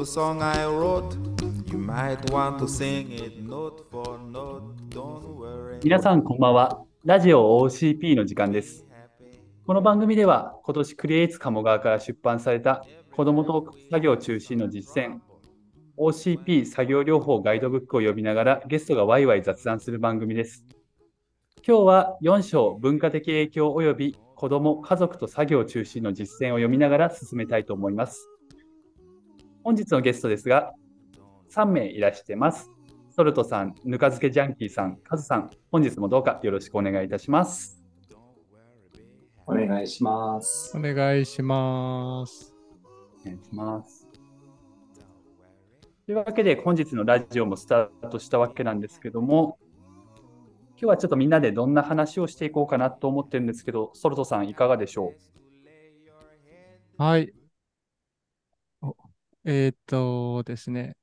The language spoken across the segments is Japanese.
little song I wrote. You might want to sing it note for note. Don't worry. 皆さんこんばんは。ラジオ OCP の時間です。この番組では今年クリエイツ鴨川から出版された子どもと作業中心の実践 OCP 作業療法ガイドブックを読みながらゲストがワイワイ雑談する番組です。今日は4章文化的影響及び子ども家族と作業中心の実践を読みながら進めたいと思います。本日のゲストですが3名いらしてます。ソルトさん、ぬか漬けジャンキーさん、カズさん、本日もどうかよろしくお願いいたします。お願いします。お願いします。お願いします。というわけで、本日のラジオもスタートしたわけなんですけども、今日はちょっとみんなでどんな話をしていこうかなと思ってるんですけど、ソルトさん、いかがでしょはい。おえーっとですね。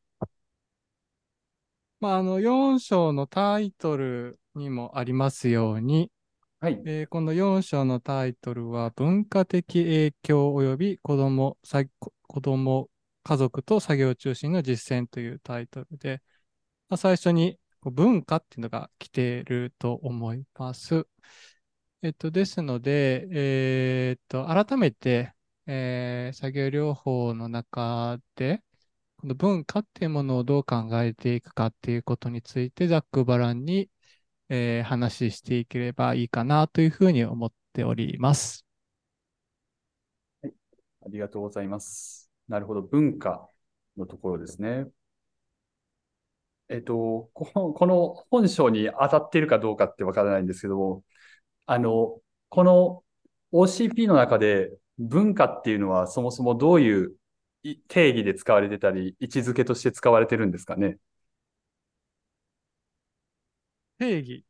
まあ、あの、4章のタイトルにもありますように、うはい。えーこの4章のタイトルは、文化的影響及び子供、さこ子供、家族と作業中心の実践というタイトルで、まあ、最初にこう文化っていうのが来ていると思います。えっと、ですので、えーっと、改めて、えー作業療法の中で、この文化っていうものをどう考えていくかっていうことについて、ざっくばらんに、えー話していければいいかなというふうに思っております。ありがとうございます。なるほど、文化のところですね。えっと、このこの本章に当たっているかどうかってわからないんですけども、あの、この OCP の中で文化っていうのはそもそもどういうい定義で使われてたり、位置づけとして使われてるんですかね？定義？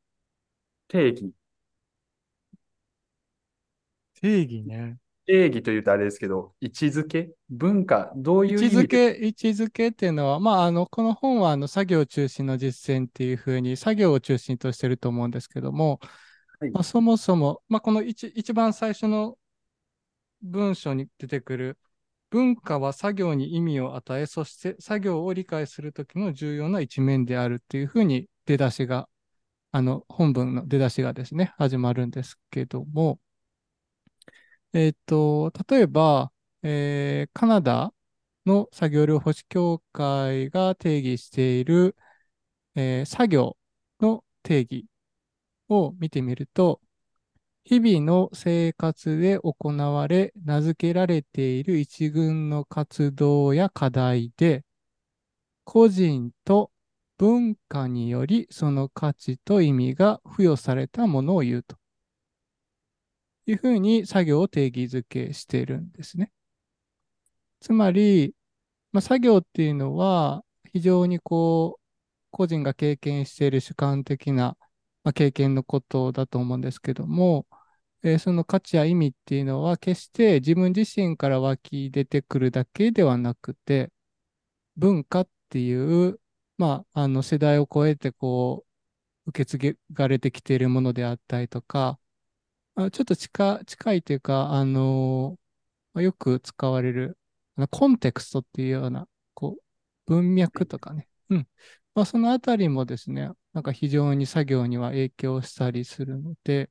定義。定義ね。定義というとあれですけど、位置づけ？文化、どういう位置づけ、位置づけっていうのは、まあ、あの、この本は、あの、作業中心の実践っていうふうに、作業を中心としてると思うんですけども、はいまあ、そもそも、まあ、この一一番最初の文章に出てくる、文化は作業に意味を与え、そして作業を理解するときの重要な一面であるっていうふうに出だしが、あの、本文の出だしがですね、始まるんですけども、えっと、例えば、えーカナダの作業療法士協会が定義している、えー作業の定義を見てみると、日々の生活で行われ、名付けられている一群の活動や課題で、個人と文化によりその価値と意味が付与されたものを言うというふうに作業を定義づけしているんですね。つまり、まあ、作業っていうのは非常にこう、個人が経験している主観的な、まあ、経験のことだと思うんですけども、えーその価値や意味っていうのは決して自分自身から湧き出てくるだけではなくて、文化っていう、まあ、あの世代を超えてこう、受け継がれてきているものであったりとか、あちょっと近いというか、あのまあよく使われる、コンテクストっていうような、こう、文脈とかね。うん。まあ、そのあたりもですね、なんか非常に作業には影響したりするので、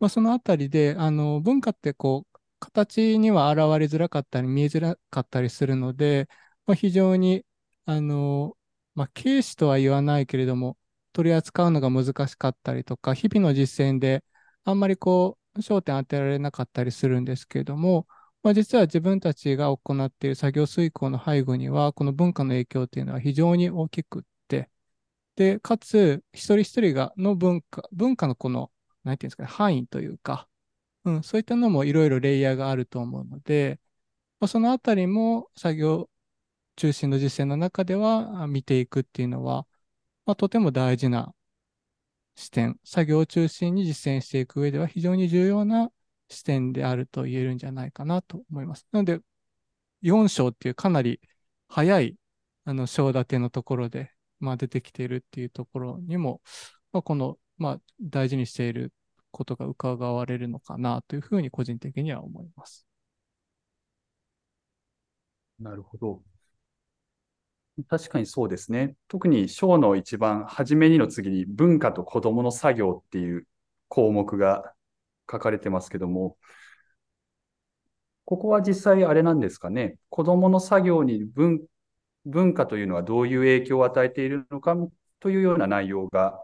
まあ、そのあたりで、あの、文化ってこう、形には現れづらかったり、見えづらかったりするので、まあ、非常に、あの、まあ、軽視とは言わないけれども、取り扱うのが難しかったりとか、日々の実践であんまりこう、焦点当てられなかったりするんですけれども、まあ、実は自分たちが行っている作業遂行の背後には、この文化の影響っていうのは非常に大きくって、で、かつ、一人一人がの文化、文化のこの、なんていうんですかね、範囲というか、うん、そういったのもいろいろレイヤーがあると思うので、まあ、そのあたりも作業中心の実践の中では見ていくっていうのは、まあ、とても大事な視点、作業を中心に実践していく上では非常に重要な視点であると言えるんじゃないかなと思います。なので、4章っていうかなり早いあの章立てのところで、まあ、出てきているっていうところにも、まあ、この、まあ、大事にしていることが伺われるのかなというふうに個人的には思います。なるほど。確かにそうですね。特に章の一番初めにの次に文化と子供の作業っていう項目が書かれてますけども、ここは実際あれなんですかね。子供の作業に文化というのはどういう影響を与えているのかというような内容が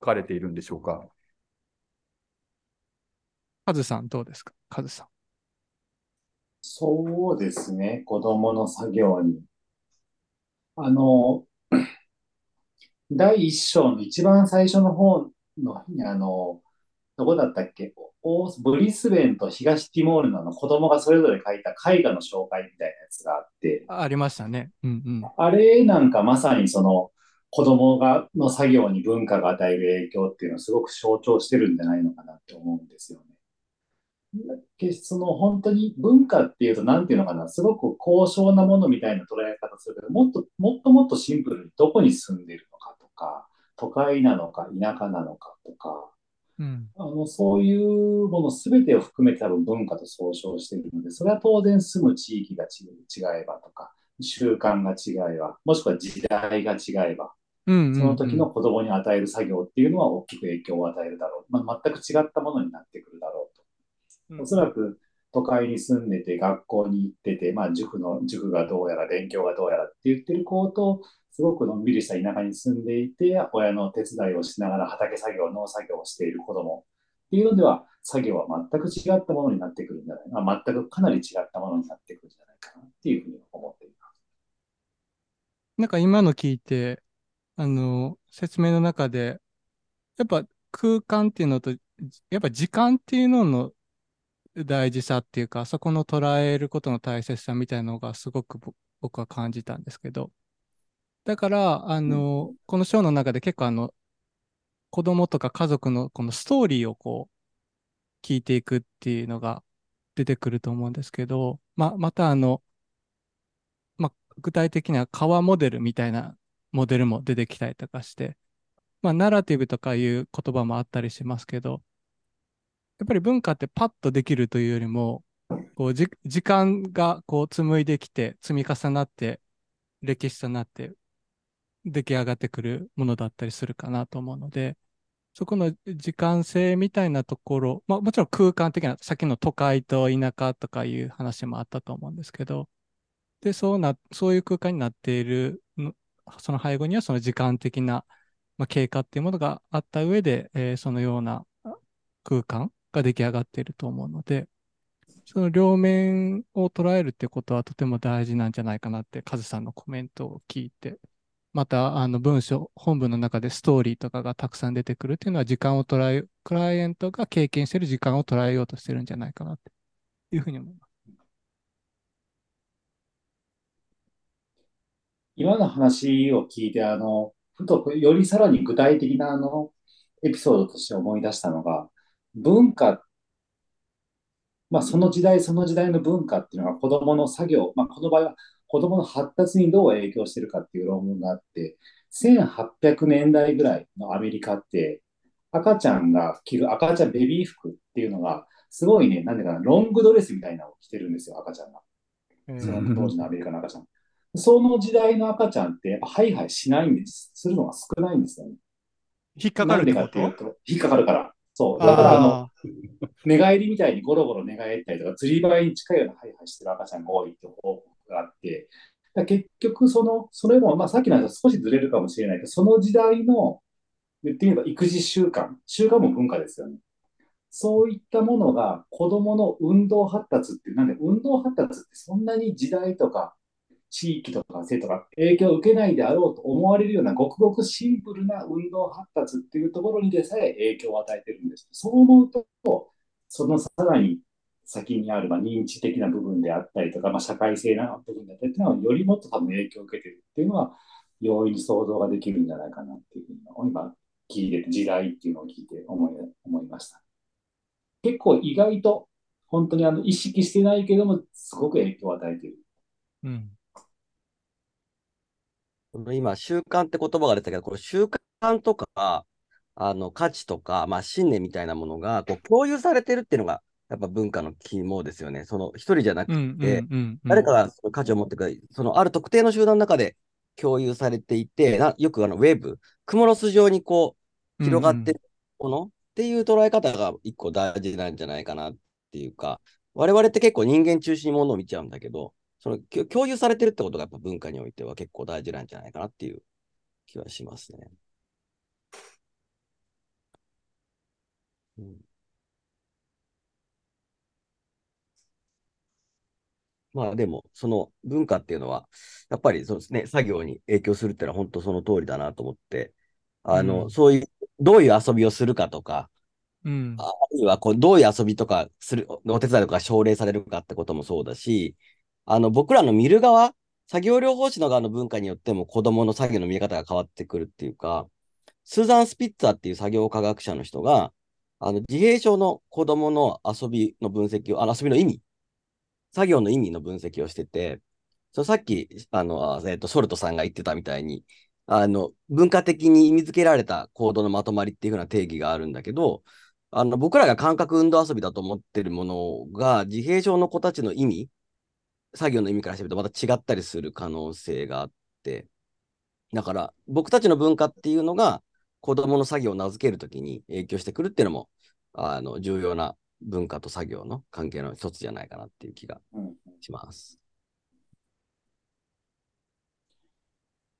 かれているんでしょうか？カズさんどうですか？カズさん。そうですね。子供の作業に。あの、第一章の一番最初の方の、あの、どこだったっけ？ブリスベンと東ティモールの子供がそれぞれ書いた絵画の紹介みたいなやつがあって。ありましたね。うんうん。あれなんかまさにその子供がの作業に文化が与える影響っていうのをすごく象徴してるんじゃないのかなって思うんですよね。その本当に文化っていうと何ていうのかな、すごく高尚なものみたいな捉え方するけど、もっともっともっとシンプルにどこに住んでるのかとか、都会なのか田舎なのかとか、うん、あのそういうもの全てを含めて多分文化と総称しているので、それは当然住む地域が違えばとか、習慣が違えば、もしくは時代が違えば、その時の子供に与える作業っていうのは大きく影響を与えるだろう。まあ、全く違ったものになってくるだろうと。うん、おそらく都会に住んでて、学校に行ってて、まあ、塾の、塾がどうやら、勉強がどうやらって言ってる子と、すごくのんびりした田舎に住んでいて、親の手伝いをしながら畑作業、農作業をしている子供っていうのでは、作業は全く違ったものになってくるんじゃない、まあ、全くかなり違ったものになってくるんじゃないかなっていうふうに思って。なんか今の聞いて、あの、説明の中で、やっぱ空間っていうのと、やっぱ時間っていうのの大事さっていうか、そこの捉えることの大切さみたいなのがすごく僕は感じたんですけど、だから、あの、この章の中で結構あの、子供とか家族のこのストーリーをこう、聞いていくっていうのが出てくると思うんですけど、ま、またあの、ま、具体的には川モデルみたいなモデルも出てきたりとかして、まあ、ナラティブとかいう言葉もあったりしますけど、やっぱり文化ってパッとできるというよりも、こう時間がこう紡いできて、積み重なって、歴史となって出来上がってくるものだったりするかなと思うので、そこの時間性みたいなところ、まあもちろん空間的な、さっきの都会と田舎とかいう話もあったと思うんですけど、で、そうな、そういう空間になっているその背後にはその時間的な、まあ、経過っていうものがあった上で、えー、そのような空間が出来上がっていると思うので、その両面を捉えるってことはとても大事なんじゃないかなって、カズさんのコメントを聞いて、またあの文章、本文の中でストーリーとかがたくさん出てくるっていうのは時間を捉え、クライアントが経験している時間を捉えようとしてるんじゃないかなっていうふうに思います。今の話を聞いて、あの、ふとよりさらに具体的なあの、エピソードとして思い出したのが、文化、まあその時代その時代の文化っていうのは子供の作業、まあこの場合は子供の発達にどう影響してるかっていう論文があって、1800年代ぐらいのアメリカって、赤ちゃんが着る赤ちゃんベビー服っていうのが、すごいね、なんでかな、ロングドレスみたいなのを着てるんですよ、赤ちゃんが。その当時のアメリカの赤ちゃん。その時代の赤ちゃんってやっぱハイハイしないんです。するのが少ないんですよね。引っかかるってかっていうと、引っかかるから。そう。だからあの、寝返りみたいにゴロゴロ寝返ったりとか、釣り場に近いようなハイハイしてる赤ちゃんが多いって報告があって、結局その、それも、まあさっきの話と少しずれるかもしれないけど、その時代の、言ってみれば育児習慣、習慣も文化ですよね。そういったものが子供の運動発達っていう、なんで運動発達ってそんなに時代とか地域とか生徒が影響を受けないであろうと思われるようなごくごくシンプルな運動発達っていうところにでさえ影響を与えてるんです。そう思うと、そのさらに先にある、まあ、認知的な部分であったりとか、まあ、社会性な部分であったりというのは、よりもっと多分影響を受けてるっていうのは、容易に想像ができるんじゃないかなっていうふうに今、聞いてて、時代っていうのを聞いて思い思いました。結構意外と、本当にあの意識してないけども、すごく影響を与えている。うん。今、習慣って言葉が出たけど、これ習慣とか、あの、価値とか、まあ、信念みたいなものが、こう、共有されてるっていうのが、やっぱ文化の肝ですよね。その、一人じゃなくうん。うん。て、うん。誰かがその価値を持ってくる、その、ある特定の集団の中で共有されていて、なよくあの、ウェーブ、クモの巣状にこう、広がってるものっていう捉え方が一個大事なんじゃないかなっていうか、我々って結構人間中心にものを見ちゃうんだけど、その共有されてるってことがやっぱ文化においては結構大事なんじゃないかなっていう気はしますね。うん、まあでも、その文化っていうのは、やっぱりそうですね、作業に影響するっていうのは本当その通りだなと思って、あの、うんそういう、どういう遊びをするかとか、うん。ああるいはこうどういう遊びとかする、お手伝いとか奨励されるかってこともそうだし、あの、僕らの見る側、作業療法士の側の文化によっても子供の作業の見え方が変わってくるっていうか、スーザン・スピッツァーっていう作業科学者の人が、あの、自閉症の子供の遊びの分析を、あの、遊びの意味、作業の意味の分析をしてて、そうさっき、あの、えっと、ソルトさんが言ってたみたいに、あの、文化的に意味付けられた行動のまとまりっていうふうな定義があるんだけど、あの、僕らが感覚運動遊びだと思ってるものが、自閉症の子たちの意味、作業の意味からしてみるとまた違ったりする可能性があって、だから、僕たちの文化っていうのが、子供の作業を名付けるときに影響してくるっていうのも、あの、重要な文化と作業の関係の一つじゃないかなっていう気がうんします。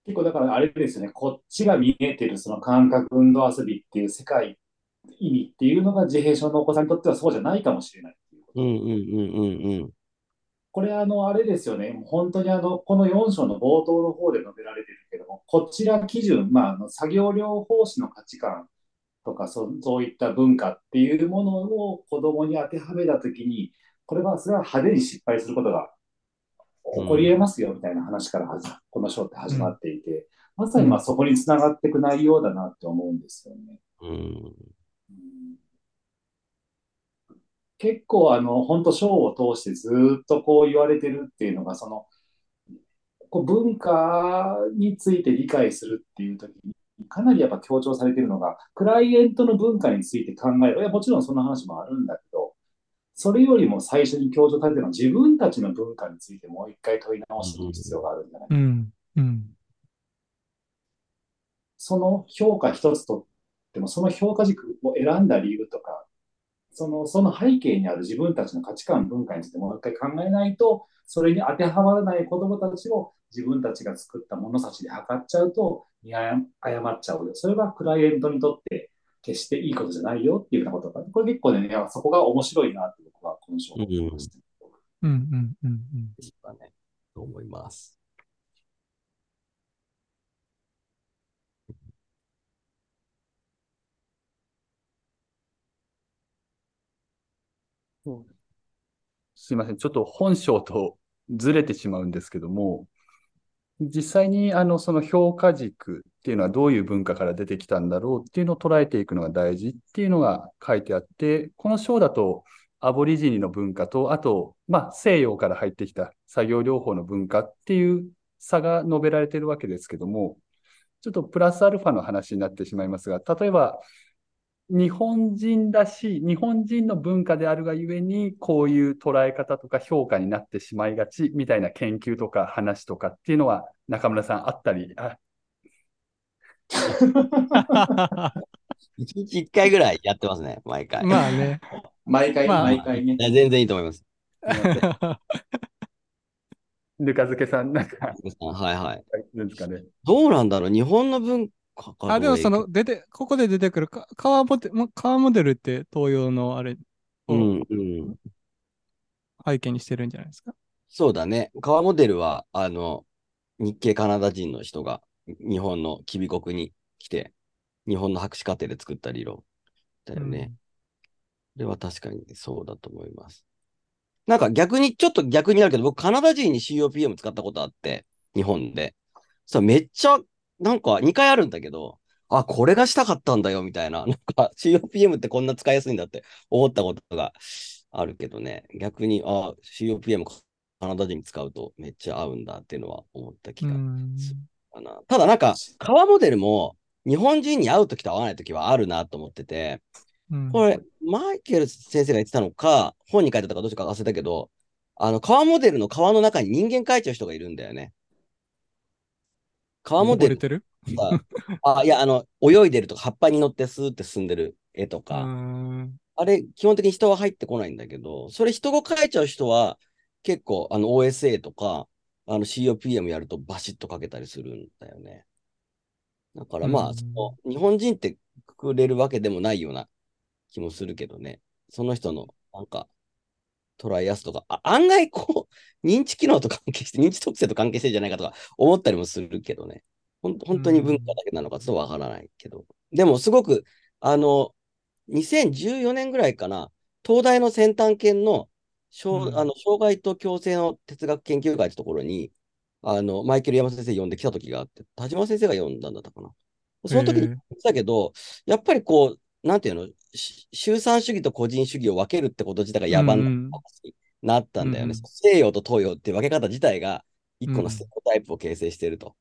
結構だからあれですよね、こっちが見えてるその感覚運動遊びっていう世界、意味っていうのが自閉症のお子さんにとってはそうじゃないかもしれないいう。うんうんうんうんうん。これあの、あれですよね、本当にあの、この4章の冒頭の方で述べられてるけども、こちら基準、まあ、あの作業療法士の価値観とかそ、そういった文化っていうものを子供に当てはめたときに、これは、それは派手に失敗することが起こり得ますよみたいな話からはじこの章って始まっていて、まさにまあそこにつながっていく内容だなって思うんですよね。うん。うん結構あの、本当章を通してずっとこう言われてるっていうのが、その、こう文化について理解するっていう時に、かなりやっぱ強調されてるのが、クライエントの文化について考える。いや、もちろんそんな話もあるんだけど、それよりも最初に強調されてるのは自分たちの文化についてもう一回問い直していく必要があるんじゃないかうん。うん。その評価一つとっても、その評価軸を選んだ理由とか、その、その背景にある自分たちの価値観、文化についてもう一回考えないと、それに当てはまらない子供たちを自分たちが作った物差しで測っちゃうと、見誤っちゃうよ。それはクライエントにとって決していいことじゃないよっていうようなことが、これ結構ね、そこが面白いなって僕はこの章を思いました。うん。うん。うん。ですかね。と思います。すいません。ちょっと本章とずれてしまうんですけども、実際にあのその評価軸っていうのはどういう文化から出てきたんだろうっていうのを捉えていくのが大事っていうのが書いてあって、この章だとアボリジニの文化と、あと、まあ、西洋から入ってきた作業療法の文化っていう差が述べられてるわけですけども、ちょっとプラスアルファの話になってしまいますが、例えば、日本人らしい、日本人の文化であるがゆえに、こういう捉え方とか評価になってしまいがちみたいな研究とか話とかっていうのは、中村さんあったり、あ一日一回ぐらいやってますね、毎回。まあね。毎回、まあ毎回ね全然いいと思います。ぬか漬けさん、なんか、はいはい。なんですかね。どうなんだろう日本の文あ、でもその、出て、ここで出てくるか、川モデル、川モデルって東洋のあれをうんうん。背景にしてるんじゃないですか？そうだね。川モデルは、あの、日系カナダ人の人が日本のキビ国に来て、日本の博士課程で作った理論だよね。これは確かにそうだと思います。なんか逆に、ちょっと逆になるけど、僕カナダ人に COPM 使ったことあって、日本で。そうめっちゃ、なんか2回あるんだけど、あ、これがしたかったんだよ、みたいな。なんか COPM ってこんな使いやすいんだって思ったことがあるけどね。逆に、あ、COPM カナダ人に使うとめっちゃ合うんだっていうのは思った気がうんするかな。ただなんか、革モデルも日本人に合うときと合わないときはあるなと思ってて、うんこれ、マイケル先生が言ってたのか、本に書いてたかどっちか忘れたけど、あの、革モデルの革の中に人間描いちゃう人がいるんだよね。革モデル溺れてる？さ、あ、いや、あの、泳いでるとか、葉っぱに乗ってスーって進んでる絵とうか、ん。あれ、基本的に人は入ってこないんだけど、それ人が描いちゃう人は、結構、あの、OSA とか、あの、COPM やるとバシッと描けたりするんだよね。だからまあ、うんその、日本人ってくくれるわけでもないような気もするけどね。その人の、なんか、トライアスとか、あ案外こう、認知機能と関係して、認知特性と関係してるんじゃないかとか思ったりもするけどね。ほん本当に文化だけなのかちょっとわからないけど。でもすごく、あの、2014年ぐらいかな、東大の先端研の障,、うんあの障害と共生の哲学研究会ってところに、あの、マイケル山先生呼んできた時があって、田島先生が呼んだんだったかな。その時に言ってたけど、やっぱりこう、なんていうの、し集産主義と個人主義を分けるってこと自体が野蛮なうん話になったんだよね。うんうん西洋と東洋って分け方自体が一個うんのステレオタイプを形成していると。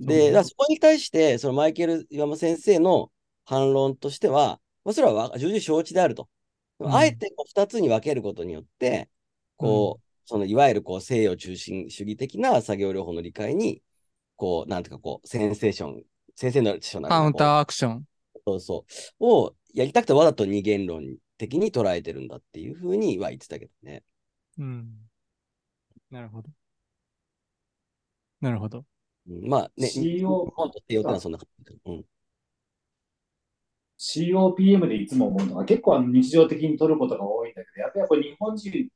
そうで、だからそこに対して、そのマイケル岩間先生の反論としては、まあ、それはわ重々承知であると。うんあえてこう二つに分けることによって、こう、そのいわゆるこう西洋中心主義的な作業療法の理解に、こう、なんていうかこう、センセーション、センセーショナルカウンターアクション。そうそう。をやりたくてわざと二元論的に捉えてるんだっていうふうには言ってたけどね。うん。なるほど。なるほど。うんまあね、CO 日本と西洋ってのはそんな感じだけど。うん。COPM でいつも思うのが結構あの日常的に取ることが多いんだけど、やっぱりこれ日本人、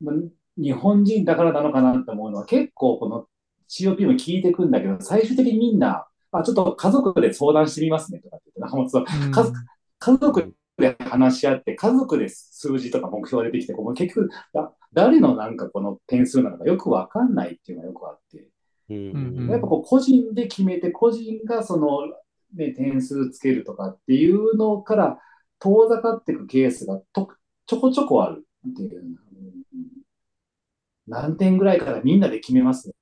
まあ日本人だからなのかなって思うのは結構この COPM 聞いてくんだけど、最終的にみんな、あ、ちょっと家族で相談してみますねとかって、なもう家族家族で話し合って、家族で数字とか目標が出てきて、こう結局だ、誰のなんかこの点数なのかよくわかんないっていうのがよくあって、うん。うんやっぱこう個人で決めて、個人がその、ね、点数つけるとかっていうのから遠ざかっていくケースがとちょこちょこあるっていう。うん何点ぐらいからみんなで決めますね。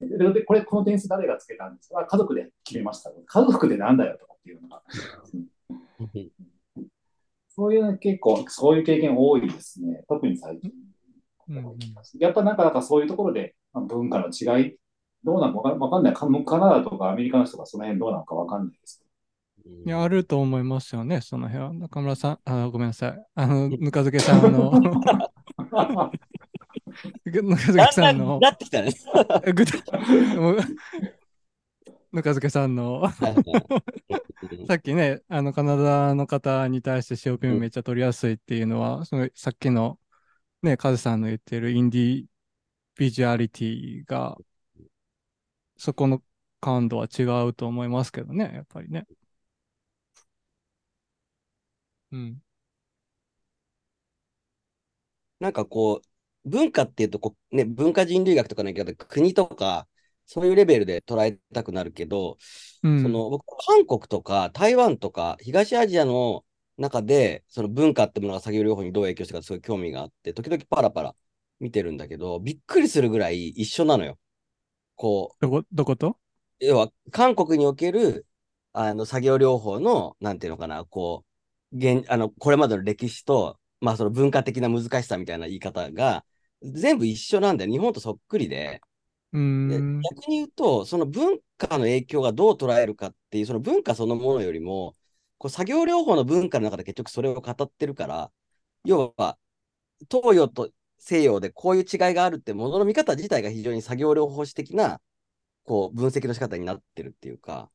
で、でこれ、この点数誰がつけたんですか？あ家族で決めました。家族でなんだよとかっていうのが。そういうの結構、そういう経験多いですね。特に最近。うんうんやっぱなんか、なんかそういうところでまあ文化の違い、どうなのかわかんない。カカナダとかアメリカの人がその辺どうなのかわかんないですいや、あると思いますよね、その辺は。中村さん、あ、ごめんなさい。あの、ぬか漬けさんの、けど。ぬか漬だんだんけさんの、なってきたね。具体もうぬか漬けさんの、さっきね、あの、カナダの方に対して COPM めっちゃ取りやすいっていうのは、そのさっきの、ね、カズさんの言ってるインディビジュアリティが、そこの感度は違うと思いますけどね、やっぱりね。うん。なんかこう、文化っていうとこう、ね、文化人類学とかの言い方、国とか、そういうレベルで捉えたくなるけど、うん。その僕、韓国とか台湾とか東アジアの中で、その文化ってものが作業療法にどう影響してるかすごい興味があって、時々パラパラ見てるんだけど、びっくりするぐらい一緒なのよ。こう、どこ、どこと？要は韓国におけるあの作業療法の、なんていうのかな、こう、現あのこれまでの歴史と、まあ、その文化的な難しさみたいな言い方が、全部一緒なんだよ。日本とそっくりで。うん。逆に言うと、その文化の影響がどう捉えるかっていう、その文化そのものよりも、こう作業療法の文化の中で結局それを語ってるから、要は東洋と西洋でこういう違いがあるってものの見方自体が非常に作業療法士的なこう分析の仕方になってるっていうか、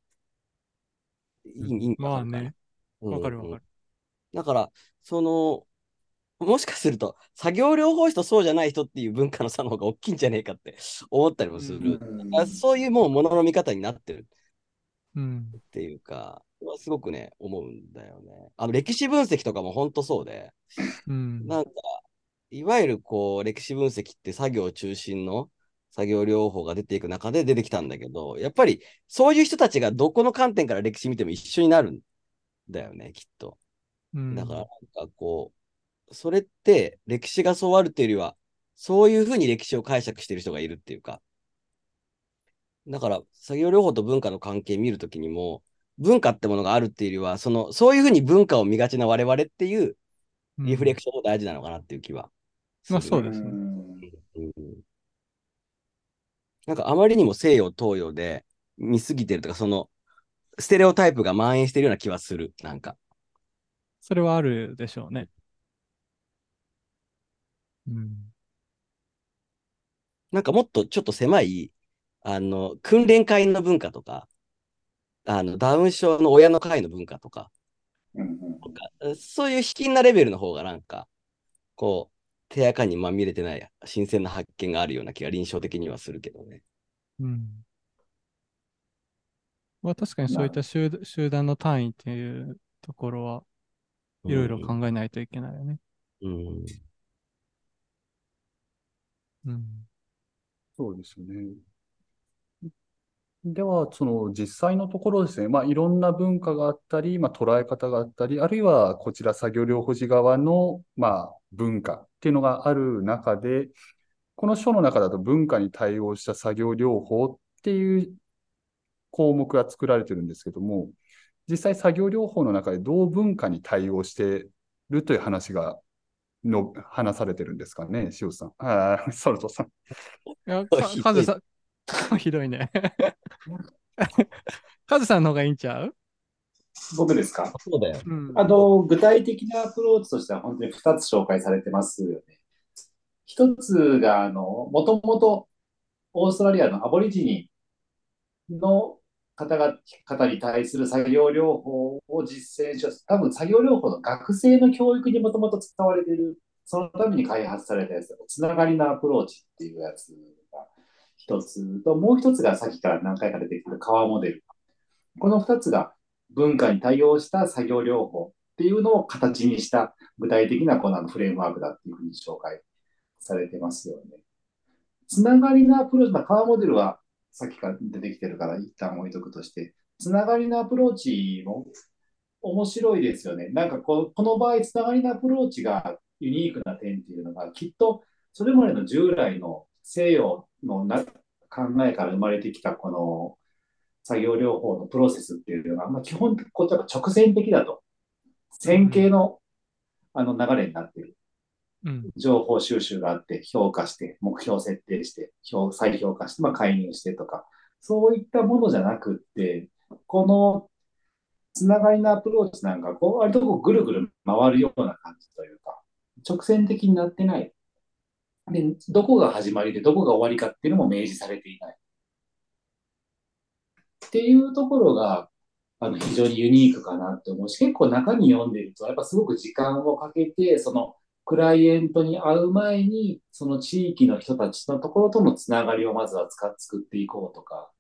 いいまあわかるかなね、うんわかるわかる。だから、その、もしかすると、作業療法士とそうじゃない人っていう文化の差の方が大きいんじゃねえかって思ったりもする。あそういうもうものの見方になってるうん。っていうか、はすごくね、思うんだよね。あの歴史分析とかも本当そうで、うん。なんか、いわゆるこう、歴史分析って作業中心の作業療法が出ていく中で出てきたんだけど、やっぱりそういう人たちがどこの観点から歴史見ても一緒になるんだよね、きっと。うんだから、なんかこう、それって歴史がそうあるっていうよりは、そういうふうに歴史を解釈してる人がいるっていうか。だから、作業療法と文化の関係見るときにも、文化ってものがあるっていうよりは、その、そういうふうに文化を見がちな我々っていうリフレクションも大事なのかなっていう気はする。まあそうですねんうんなんかあまりにも西洋東洋で見すぎてるとか、その、ステレオタイプが蔓延してるような気はする。なんか。それはあるでしょうね。うん。なんかもっとちょっと狭い、あの、訓練会の文化とか、あの、ダウン症の親の会の文化とか、うんうんそういう卑近なレベルの方がなんか、こう、手垢にまみれてない新鮮な発見があるような気が臨床的にはするけどね。うん。まあ確かにそういった集集団の単位っていうところはいろいろ考えないといけないよね。うん。うん。そうですよね。では、その実際のところですね、まあ、いろんな文化があったり、まあ、捉え方があったり、あるいはこちら作業療法士側の、まあ、文化っていうのがある中で、この書の中だと文化に対応した作業療法っていう項目が作られてるんですけども、実際作業療法の中でどう文化に対応してるという話がの話されてるんですかね、塩さん。ああ、ソルトさん。いや、カズさん、ひどいね。カズさんの方がいいんちゃう？僕ですか？そうだよ。うん。あの、具体的なアプローチとしては本当に2つ紹介されてますよね。一つが、あの、もともとオーストラリアのアボリジニの方が、方に対する作業療法を実践しよう。多分作業療法の学生の教育にもともと使われている、そのために開発されたやつ、つながりのアプローチっていうやつが一つと、もう一つがさっきから何回か出てくる川モデル。この二つが文化に対応した作業療法っていうのを形にした具体的なこのフレームワークだっていうふうに紹介されてますよね。つながりのアプローチ、まあ、カワモデルはさっきから出てきてるから一旦置いとくとして、つながりのアプローチも面白いですよね。なんかここの場合、つながりのアプローチがユニークな点っていうのが、きっとそれまでの従来の西洋のな考えから生まれてきたこの作業療法のプロセスっていうのが、まあ、基本的にこうやっぱ直線的だと。線形のあの流れになっている。情報収集があって、評価して、目標設定して、再評価して、まあ、介入してとか、そういったものじゃなくって、このつながりのアプローチなんか、こう割とこうぐるぐる回るような感じというか、直線的になってない。で、どこが始まりでどこが終わりかっていうのも明示されていない。っていうところが、あの、非常にユニークかなって思うし、結構中身読んでると、やっぱすごく時間をかけて、その、クライエントに会う前に、その地域の人たちのところとのつながりをまずは使っ作っていこうとか、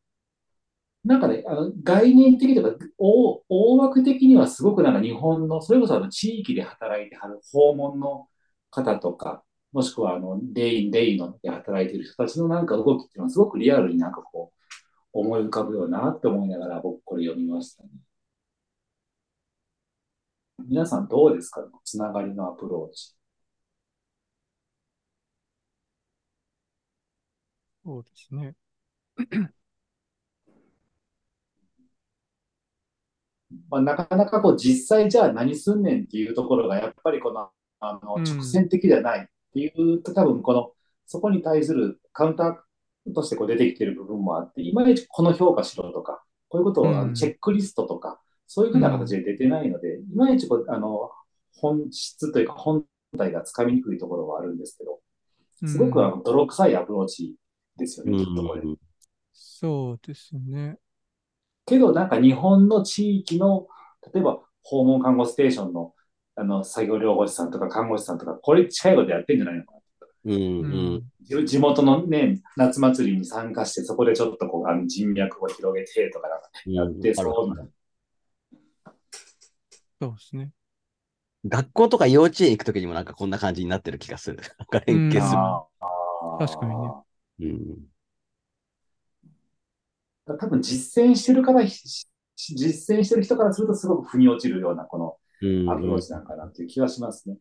なんかね、あの概念的とか、大大枠的にはすごくなんか日本の、それこそあの地域で働いてはる訪問の方とか、もしくはあのデイン、デイので働いてる人たちのなんか動きっていうのはすごくリアルになんかこう思い浮かぶよなって思いながら僕これ読みましたね。皆さんどうですか？つながりのアプローチ。そうですね。まあ、なかなかこう実際じゃあ何すんねんっていうところがやっぱりこのあのうん。直線的じゃないっていうと多分このそこに対するカウンターとしてこう出てきてる部分もあっていまいちこの評価しろとかこういうことをチェックリストとかそういうふうな形で出てないのでいまいちこうあの本質というか本体がつかみにくいところはあるんですけどすごくあうんの泥臭いアプローチですようね、きっとこれ。ん。そうですね。けどなんか日本の地域の、例えば訪問看護ステーションのあの作業療法士さんとか看護師さんとか、これ近いことやってんじゃないのかな。うん。ううんん。地地元のね、夏祭りに参加して、そこでちょっとこうあの人脈を広げてとかなんかやってそうみたいな。そうですね。学校とか幼稚園行くときにもなんかこんな感じになってる気がする。なんか連携する。確かにね。うん。多分実践してるから、し実践してる人からするとすごく腑に落ちるようなこのうんアプローチなんかなっていう気はしますね。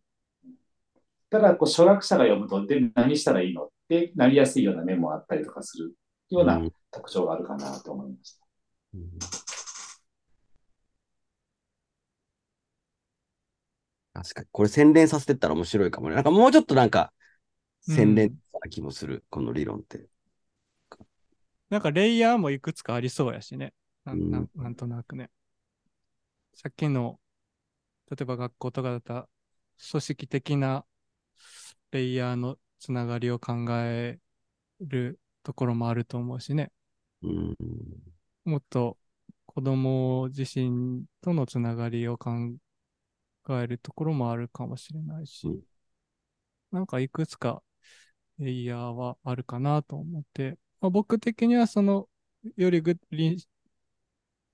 ただ、こう、初学者が読むと、で、何したらいいのってなりやすいような面もあったりとかするよううなん特徴があるかなと思いました。うん確かに。これ洗練させてったら面白いかもね。なんかもうちょっとなんか、洗練な気もする、この理論って。なんかレイヤーもいくつかありそうやしね。なんなうんなんとなくね。さっきの、例えば学校とかだったら、組織的なレイヤーのつながりを考えるところもあると思うしね。うん。もっと子供自身とのつながりを考えるところもあるかもしれないし、うんなんかいくつかレイヤーはあるかなと思って、まあ、僕的にはその、よりぐり、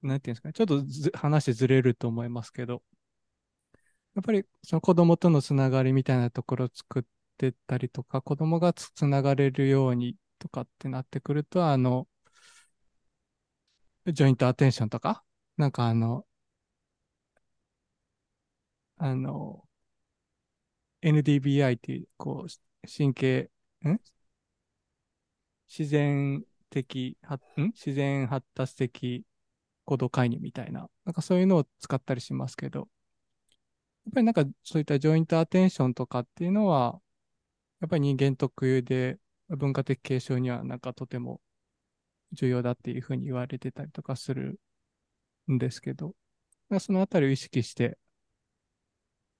なんていうんですかね、ちょっとず話ずれると思いますけど、やっぱりその子供とのつながりみたいなところを作ってったりとか、子供がつつながれるようにとかってなってくると、あの、ジョイントアテンションとか、なんかあの、あの、NDBI っていう、こう、神経、ん？自然的、はん？自然発達的行動介入みたいな、なんかそういうのを使ったりしますけど、やっぱりなんかそういったジョイントアテンションとかっていうのは、やっぱり人間特有で文化的継承にはなんかとても重要だっていうふうに言われてたりとかするんですけど、そのあたりを意識して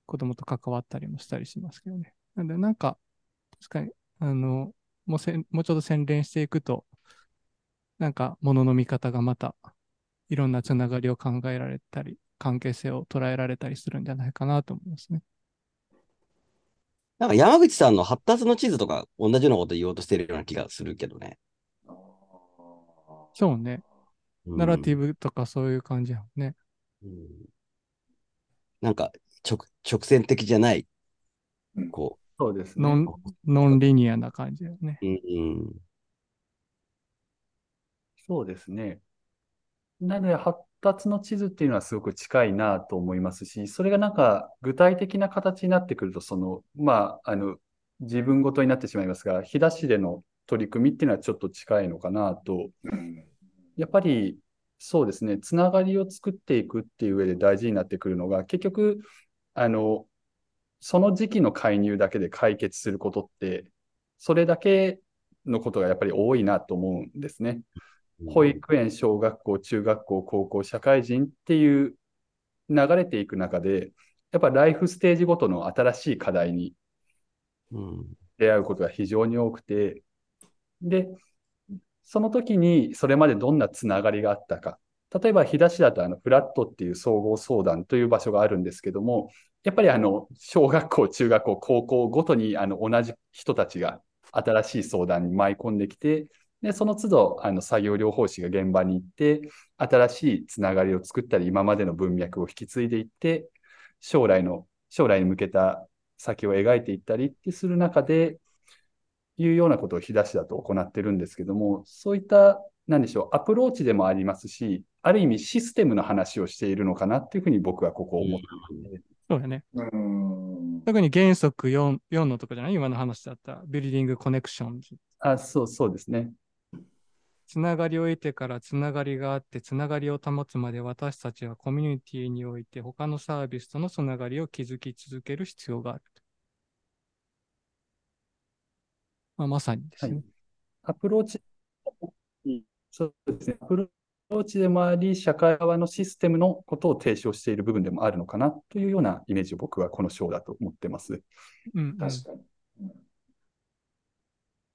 子供と関わったりもしたりしますけどね。なんでなんか、確かに、あの、もうせんもうちょっと洗練していくと、なんか物の見方がまたいろんなつながりを考えられたり、関係性を捉えられたりするんじゃないかなと思いますね。なんか山口さんの発達の地図とか同じようなこと言おうとしてるような気がするけどね。そうね。うんナラティブとかそういう感じやもんね。うんなんか直直線的じゃないうん、こそうですね。ノン、ノンリニアな感じだよね。う、うんうんそうですね。なので、発達の地図っていうのはすごく近いなと思いますし、それがなんか具体的な形になってくると、その、まあ、あの、自分ごとになってしまいますが、飛騨市での取り組みっていうのはちょっと近いのかなと。うんやっぱり、そうですね、つながりを作っていくっていう上で大事になってくるのが、結局、あの、その時期の介入だけで解決することって、それだけのことがやっぱり多いなと思うんですね。保育園、小学校、中学校、高校、社会人っていう流れていく中で、やっぱライフステージごとの新しい課題にうん出会うことが非常に多くて、で、その時にそれまでどんなつながりがあったか。例えば、日田市だとあのフラットっていう総合相談という場所があるんですけども、やっぱりあの小学校、中学校、高校ごとにあの同じ人たちが新しい相談に舞い込んできて、でその都度あの作業療法士が現場に行って、新しいつながりを作ったり、今までの文脈を引き継いでいって、将来の、将来に向けた先を描いていったりってする中で、いうようなことを日田市だと行ってるんですけども、そういった、なんでしょう、アプローチでもありますし、ある意味システムの話をしているのかなっていうふうに僕はここを思ってます。そうだね。うん特に原則 4, 4のとこじゃない？今の話だった。ビルディングコネクションズ。あ、そう、そうですね。つながりを得てからつながりがあって、つながりを保つまで私たちはコミュニティにおいて他のサービスとのつながりを築き続ける必要がある。まあ、まさにですね。アプローチ、そうですね。アプローチでもあり、社会側のシステムのことを提唱している部分でもあるのかなというようなイメージを僕はこの章だと思ってます。うんうん確かに。うん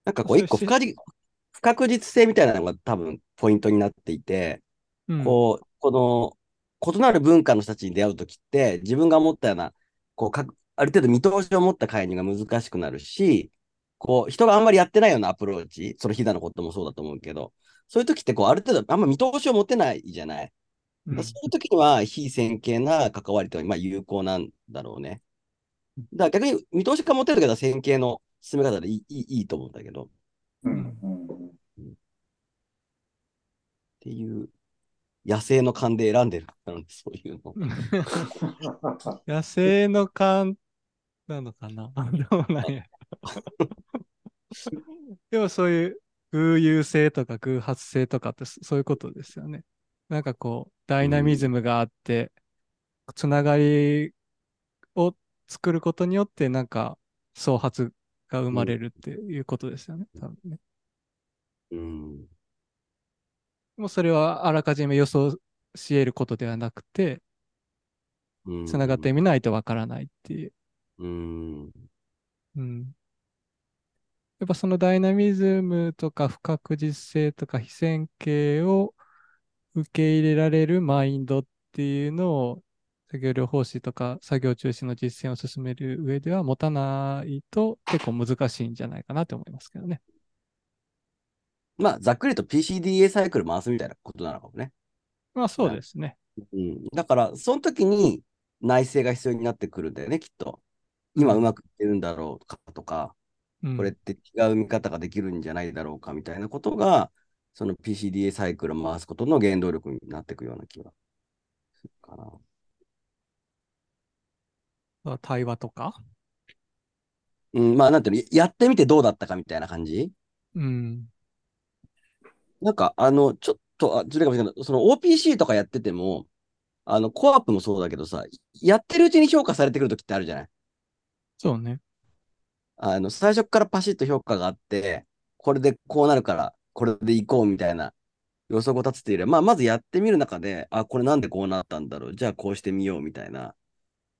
なんかこう一個不確実性みたいなのが多分ポイントになっていて、うんこう、この異なる文化の人たちに出会うときって、自分が思ったような、こうか、ある程度見通しを持った介入が難しくなるし、こう、人があんまりやってないようなアプローチ、そのヒダのこともそうだと思うけど、そういう時って、こう、ある程度、あんま見通しを持てないじゃない？うんそういう時には、非線形な関わりというのは、まあ、有効なんだろうね。だから逆に見通しが持てるけど、線形の進め方でいいいいと思うんだけど。うんうんっていう野生の勘で選んでるなので、そういうの。野生の勘なのかな？どうなんや。でもそういう偶有性とか偶発性とかってそそういうことですよね。なんかこう、ダイナミズムがあって、つながりを作ることによって、なんか、創発が生まれるっていうことですよね。多分ね。うん。もうそれはあらかじめ予想し得ることではなくて、うんつながってみないとわからないっていう。うん。うん。やっぱそのダイナミズムとか不確実性とか非線形を受け入れられるマインドっていうのを作業療法士とか作業中心の実践を進める上では持たないと結構難しいんじゃないかなと思いますけどね。まあ、ざっくりと PCDA サイクル回すみたいなことなのかもね。まあそうですね。うん。だから、その時に内省が必要になってくるんだよね、きっと。今うまくいってるんだろうかとか、うん、これって違う見方ができるんじゃないだろうかみたいなことが、その PCDA サイクルを回すことの原動力になっていくような気がするかな。まあ対話とか？うん、まあ、なんていうの、やってみてどうだったかみたいな感じ？うん。なんか、あの、ちょっと、あずれかもしれないけど、その OPC とかやってても、あの、コアップもそうだけどさ、やってるうちに評価されてくるときってあるじゃない？そうね。あの、最初からパシッと評価があって、これでこうなるから、これでいこうみたいな予測を立つっていうよりは、まあ、まずやってみる中で、あ、これなんでこうなったんだろう、じゃあこうしてみようみたいな、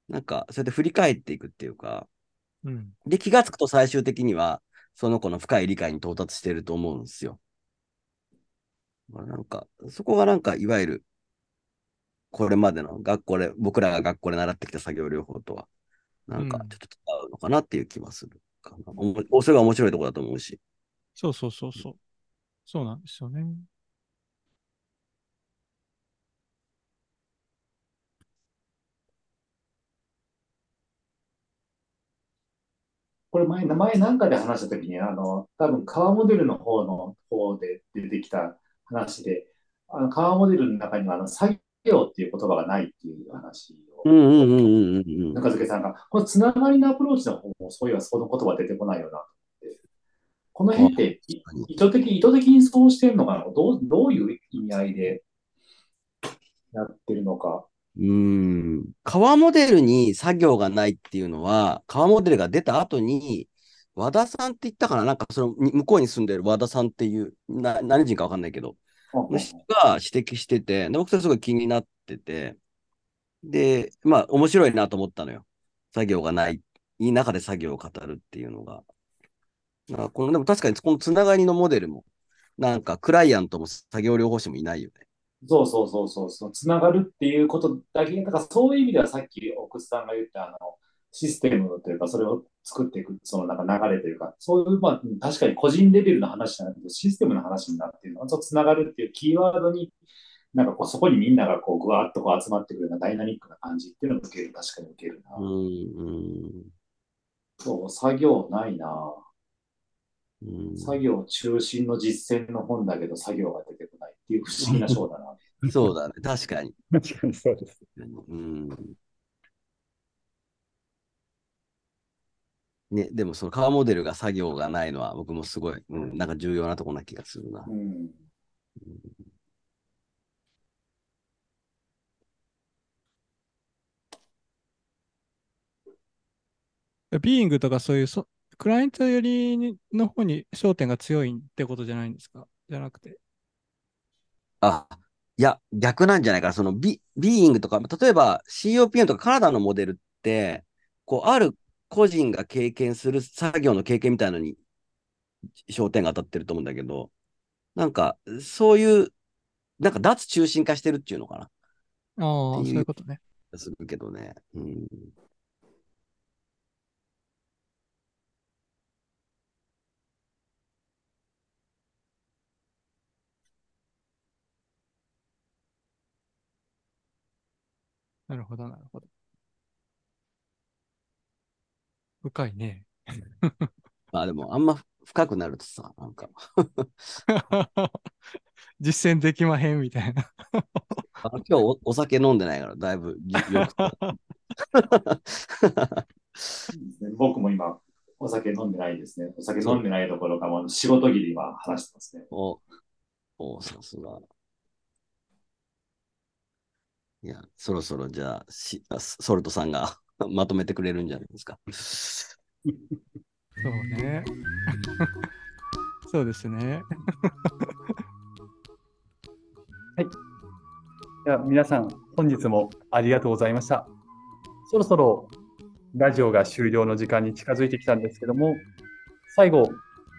なんか、そうやって振り返っていくっていうか、うん。で、気がつくと最終的には、その子の深い理解に到達してると思うんですよ。まあなんか、そこがなんか、いわゆる、これまでの学校で、僕らが学校で習ってきた作業療法とは、なんかうん。ちょっと違うのかなっていう気はするかな。おもそれが面白いところだと思うし。そうそうそうそう。そうなんですよね。これ前、前なんかで話したときに、あの、多分川モデルの方の方で出てきた話で、あの川モデルの中にはあの作業っていう言葉がないっていう話を、うんうんうんうんうんうん。中付さんが、このつながりのアプローチの方も、そういえばその言葉出てこないよな。この辺って意図的、意図的にそうしてるのかな？どう、どういう意味合いでやってるのか。うーん。川モデルに作業がないっていうのは、川モデルが出た後に、和田さんって言ったかな？なんかそのに向こうに住んでる和田さんっていう、な何人かわかんないけど、の人が指摘してて、で僕それすごい気になってて、で、まあ面白いなと思ったのよ。作業がない、いい中で作業を語るっていうのが。だからこのでも確かにこのつながりのモデルも、なんかクライアントも作業療法士もいないよね。そうそうそうそう、そのつながるっていうことだけ、だからそういう意味ではさっき奥さんが言ったあのシステムというか、それを作っていく、そのなんか流れというか、そういう、まあ確かに個人レベルの話じゃなくて、システムの話になっているのは、そのつながるっていうキーワードに、なんかこうそこにみんながこうぐわっとこう集まってくるようなダイナミックな感じっていうのを受ける、確かに受けるな。うん、うん、そう、作業ないな。うん。作業中心の実践の本だけど、作業が出てこないっていう不思議な章だな。そうだね。確かに。確かにそうです。うん。ね、でもそのカーモデルが作業がないのは僕もすごい、うん、なんか重要なところな気がするな。うん。ビーイングとかそういうそ、クライアント寄りにの方に焦点が強いってことじゃないんですか？じゃなくて。あ、いや、逆なんじゃないかな。そのビ、ビーイングとか、例えば COPN とかカナダのモデルって、こう、ある個人が経験する作業の経験みたいなのに焦点が当たってると思うんだけど、なんか、そういう、なんか脱中心化してるっていうのかな。ああ、そういうことね。するけどね。うん。なるほど、なるほど。深いね。まあでも、あんま深くなるとさ、なんか、実践できまへんみたいな。あ今日おお酒飲んでないから、だいぶぎよく。僕も今、お酒飲んでないですね。お酒飲んでないどころか、もう仕事着で今話してますね。お、お、さすが。いや、そろそろじゃあ、しあソルトさんが まとめてくれるんじゃないですか。そうね。そうですね。で は皆さん、本日もありがとうございました。そろそろラジオが終了の時間に近づいてきたんですけども、最後、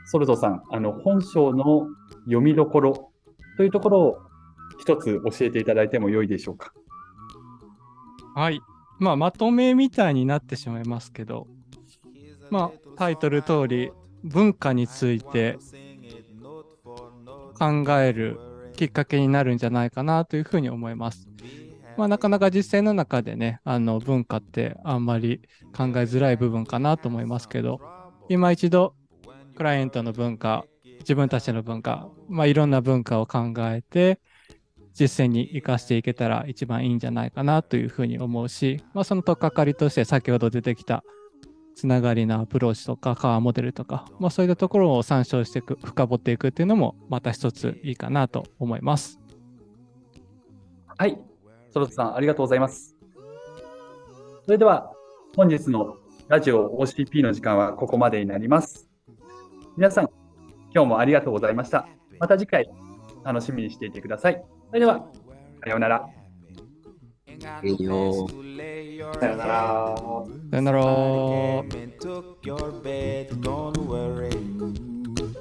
ソルトさん、あの本章の読みどころというところを一つ教えていただいても良いでしょうか。はい。まあ、まとめみたいになってしまいますけど、まあ、タイトル通り、文化について考えるきっかけになるんじゃないかなというふうに思います。まあ、なかなか実践の中でね、あの文化ってあんまり考えづらい部分かなと思いますけど、今一度、クライアントの文化、自分たちの文化、まあ、いろんな文化を考えて、実践に生かしていけたら一番いいんじゃないかなというふうに思うし、まあ、その取っかかりとして先ほど出てきたつながりのアプローチとかカワーモデルとか、まあ、そういったところを参照していく深掘っていくっていうのもまた一ついいかなと思います。はい。ソルトさん、ありがとうございます。それでは、本日のラジオ OCP の時間はここまでになります。皆さん、今日もありがとうございました。また次回、楽しみにしていてください。それでは、さようなら。いいよさよなら。さよなら。こ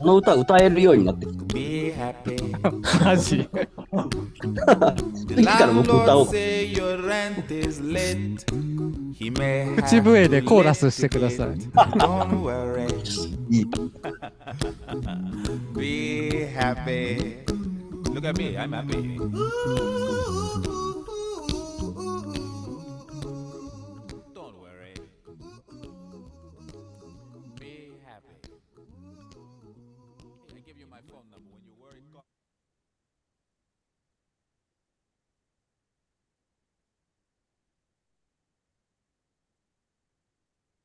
の歌歌えるようになってきた。マジ？次から僕歌おう。口笛でコーラスしてください。いい Be happy. Look at me, I'm happy.